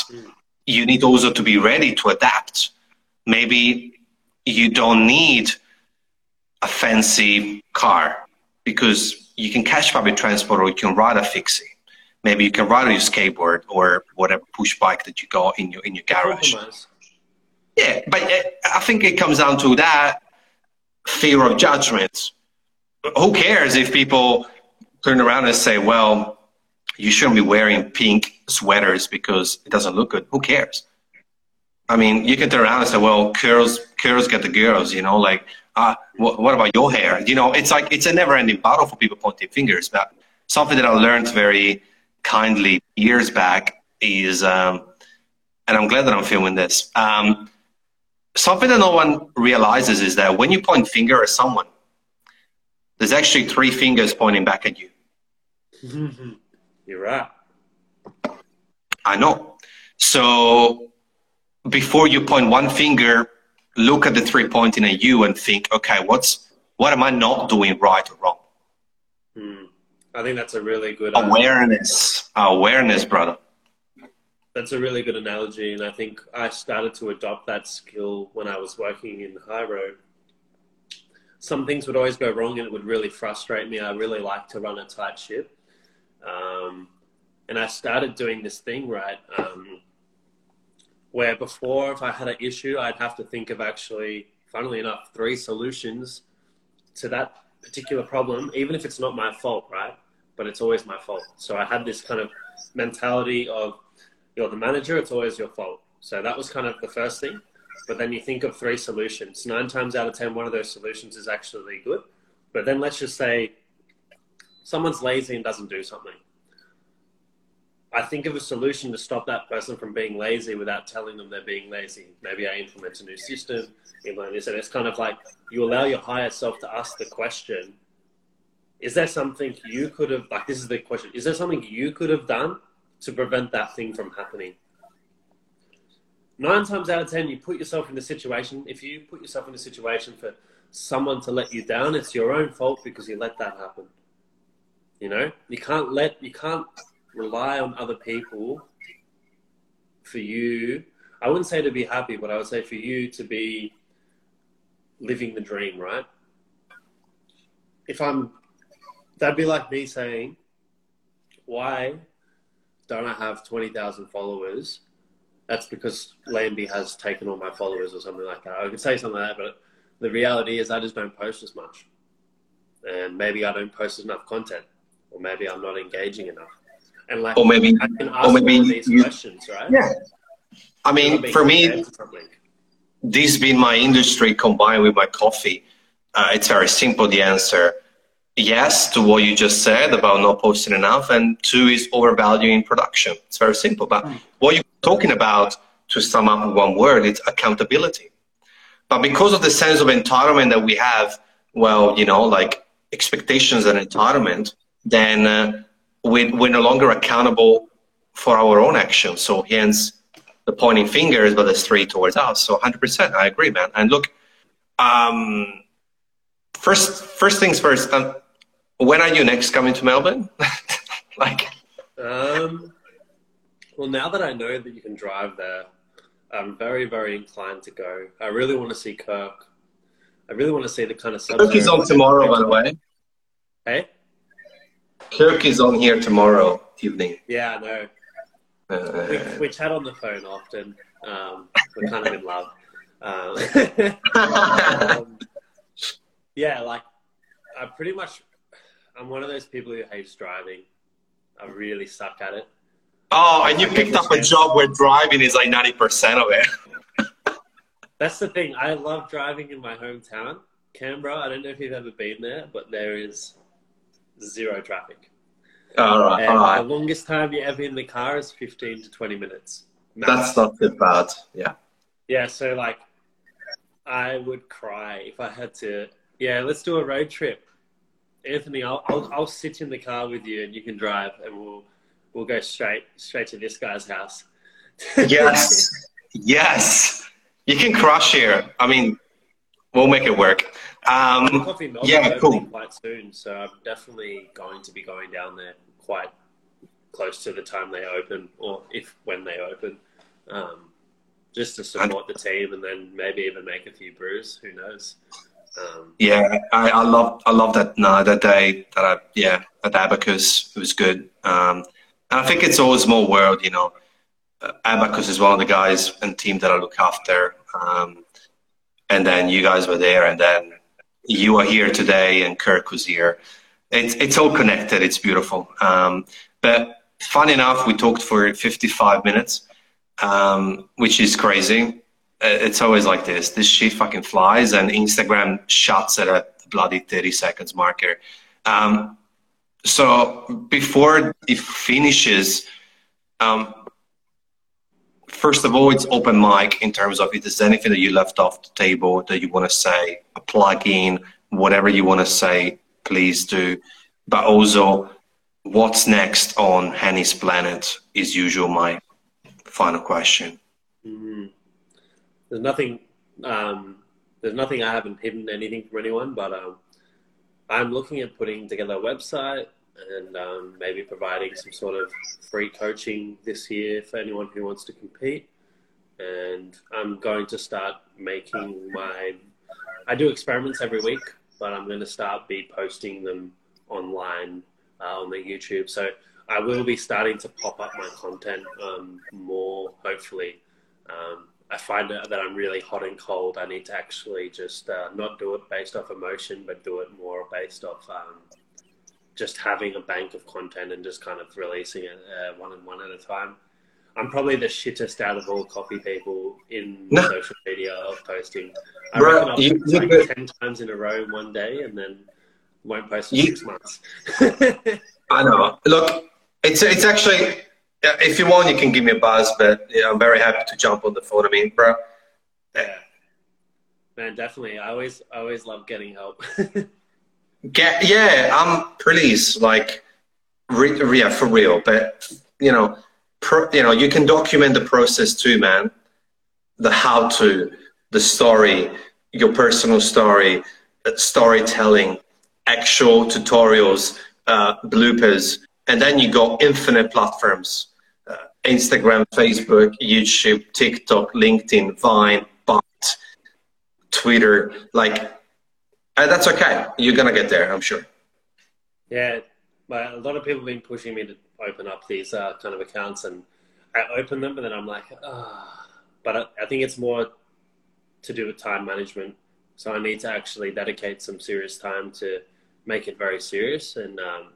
you need also to be ready to adapt maybe you don't need a fancy car because you can catch public transport or you can ride a fixie. Maybe you can ride on your skateboard or whatever push bike that you got in your in your garage. Yeah, but uh, I think it comes down to that fear of judgment. Who cares if people turn around and say, "Well, you shouldn't be wearing pink sweaters because it doesn't look good." Who cares? I mean, you can turn around and say, "Well, curls, girls get the girls," you know, like uh, what, what, about your hair? You know, it's like it's a never-ending battle for people pointing fingers. But something that I learned very kindly years back is, um, and I'm glad that I'm filming this. Um, something that no one realizes is that when you point finger at someone, there's actually three fingers pointing back at you. <laughs> You're right. I know. So before you point one finger look at the three pointing at you and think, okay, what's what am I not doing right or wrong? Hmm. I think that's a really good uh, awareness. Awareness, brother. That's a really good analogy, and I think I started to adopt that skill when I was working in high road. Some things would always go wrong, and it would really frustrate me. I really like to run a tight ship, um, and I started doing this thing right. Um, where before, if I had an issue, I'd have to think of actually, funnily enough, three solutions to that particular problem, even if it's not my fault, right? But it's always my fault. So I had this kind of mentality of you're the manager, it's always your fault. So that was kind of the first thing. But then you think of three solutions. Nine times out of 10, one of those solutions is actually good. But then let's just say someone's lazy and doesn't do something. I think of a solution to stop that person from being lazy without telling them they're being lazy. Maybe I implement a new system, implement this, and it's kind of like you allow your higher self to ask the question: Is there something you could have? Like this is the question: Is there something you could have done to prevent that thing from happening? Nine times out of ten, you put yourself in a situation. If you put yourself in a situation for someone to let you down, it's your own fault because you let that happen. You know, you can't let you can't rely on other people for you. I wouldn't say to be happy, but I would say for you to be living the dream, right? If I'm, that'd be like me saying, why don't I have 20,000 followers? That's because Lambie has taken all my followers or something like that. I could say something like that, but the reality is I just don't post as much. And maybe I don't post enough content, or maybe I'm not engaging enough and like or maybe I can ask or maybe these you, questions, right? Yeah. I mean, for me, this being my industry combined with my coffee, uh, it's very simple. The answer, yes, to what you just said about not posting enough, and two is overvaluing production. It's very simple. But mm. what you're talking about, to sum up one word, it's accountability. But because of the sense of entitlement that we have, well, you know, like expectations and entitlement, then uh, we, we're no longer accountable for our own actions. So hence the pointing fingers, but the straight towards us. So 100%, I agree, man. And look, um, first, first things first. Um, when are you next coming to Melbourne? <laughs> like, um, well, now that I know that you can drive there, I'm very, very inclined to go. I really want to see Kirk. I really want to see the kind of. Kirk is on tomorrow, by the way. Hey. Kirk is on here tomorrow evening. Yeah, I know. Uh, we, we, chat on the phone often. Um, we're kind of in love. Um, um, <laughs> yeah, like I pretty much, I'm one of those people who hates driving. I really suck at it. Oh, and you picked up a job where driving is like 90% of it. <laughs> That's the thing. I love driving in my hometown, Canberra. I don't know if you've ever been there, but there is zero traffic. All right, And all right. the longest time you're ever in the car is 15 to 20 minutes. That's not too bad. Yeah. Yeah, so like, I would cry if I had to. Yeah, let's do a road trip, Anthony. I'll I'll, I'll sit in the car with you, and you can drive, and we'll we'll go straight straight to this guy's house. Yes. <laughs> yes. You can crush here. I mean, we'll make it work. Um, Coffee Melbourne yeah, cool. quite soon, so I'm definitely going to be going down there quite close to the time they open, or if when they open, um, just to support the team, and then maybe even make a few brews. Who knows? Um, Yeah, I, I love I love that no, that day that I yeah at Abacus it was good. Um, and I think it's all a small world, you know. Uh, Abacus is one of the guys and team that I look after. Um, and then you guys were there, and then you are here today, and Kirk was here. It's it's all connected. It's beautiful. Um, but fun enough, we talked for 55 minutes, um, which is crazy uh, it's always like this. This shit fucking flies, and Instagram shuts at a bloody 30 seconds marker. Um, so before it finishes, um, first of all, it's open mic in terms of if there's anything that you left off the table that you want to say, a plug in, whatever you want to say, please do. But also, what's next on Hani's Planet is usual my final question. mm, there's nothing. Um, there's nothing I haven't hidden anything from anyone, but um, I'm looking at putting together a website and um, maybe providing some sort of free coaching this year for anyone who wants to compete. And I'm going to start making my. I do experiments every week, but I'm going to start be posting them online uh, on the YouTube. So I will be starting to pop up my content um, more, hopefully. Um, I find that that I'm really hot and cold. I need to actually just uh, not do it based off emotion, but do it more based off um, just having a bank of content and just kind of releasing it uh, one and one at a time. I'm probably the shittest out of all copy people in <laughs> No. social media of posting. I Bro, reckon I'll you- post like could- ten times in a row in one day, and then won't post for You- six months. <laughs> I know. Look, it's it's actually yeah, if you want, you can give me a buzz, but yeah, I'm very happy to jump on the phone. I mean, bro, yeah, man, definitely. I always, I always love getting help. <laughs> get yeah, I'm please like, re, yeah, for real. But you know, pro, you know, you can document the process too, man. The how to, the story, your personal story, uh, storytelling, actual tutorials, uh, bloopers, and then you got infinite platforms: uh, Instagram, Facebook, YouTube, TikTok, LinkedIn, Vine, Byte, Twitter. Like, uh, that's okay. You're gonna get there, I'm sure. Yeah, but a lot of people have been pushing me to open up these uh, kind of accounts, and I open them, and then I'm like, ah. But I, I think it's more to do with time management. So I need to actually dedicate some serious time to make it very serious. And um,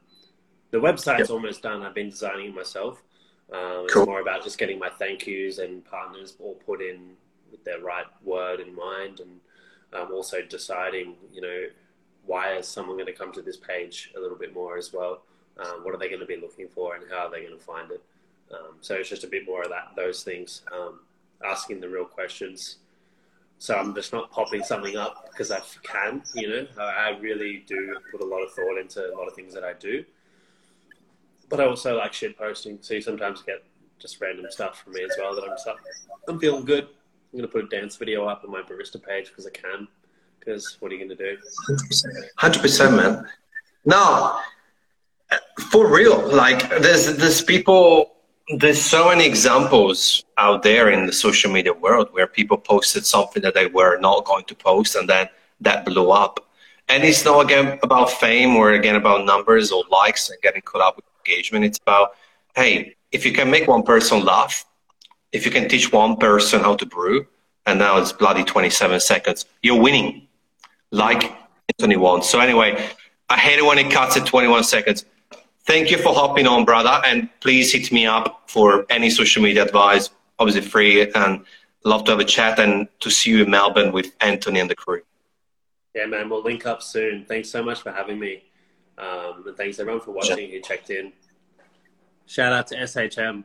the website's Yep. almost done. I've been designing it myself. Um, Cool. It's more about just getting my thank yous and partners all put in with their right word in mind, and um, also deciding, you know, why is someone going to come to this page a little bit more as well? Um, what are they going to be looking for, and how are they going to find it? Um, so it's just a bit more of that, those things, um, asking the real questions. So I'm just not popping something up because I can, you know. I really do put a lot of thought into a lot of things that I do, but I also like shit posting. So you sometimes get just random stuff from me as well that I'm just like, I'm feeling good. I'm gonna put a dance video up on my barista page because I can. Because what are you gonna do? Hundred percent, man. No, for real. Like, there's there's people. There's so many examples out there in the social media world where people posted something that they were not going to post, and then that blew up. And it's not again about fame or again about numbers or likes and getting caught up with engagement. It's about hey, if you can make one person laugh, if you can teach one person how to brew, and now it's bloody 27 seconds, you're winning. Like Anthony wants. So anyway, I hate it when it cuts at 21 seconds. Thank you for hopping on, brother, and please hit me up for any social media advice. Obviously free, and love to have a chat and to see you in Melbourne with Anthony and the crew. Yeah, man, we'll link up soon. Thanks so much for having me, um, and thanks everyone for watching who checked in. Shout out to SHM.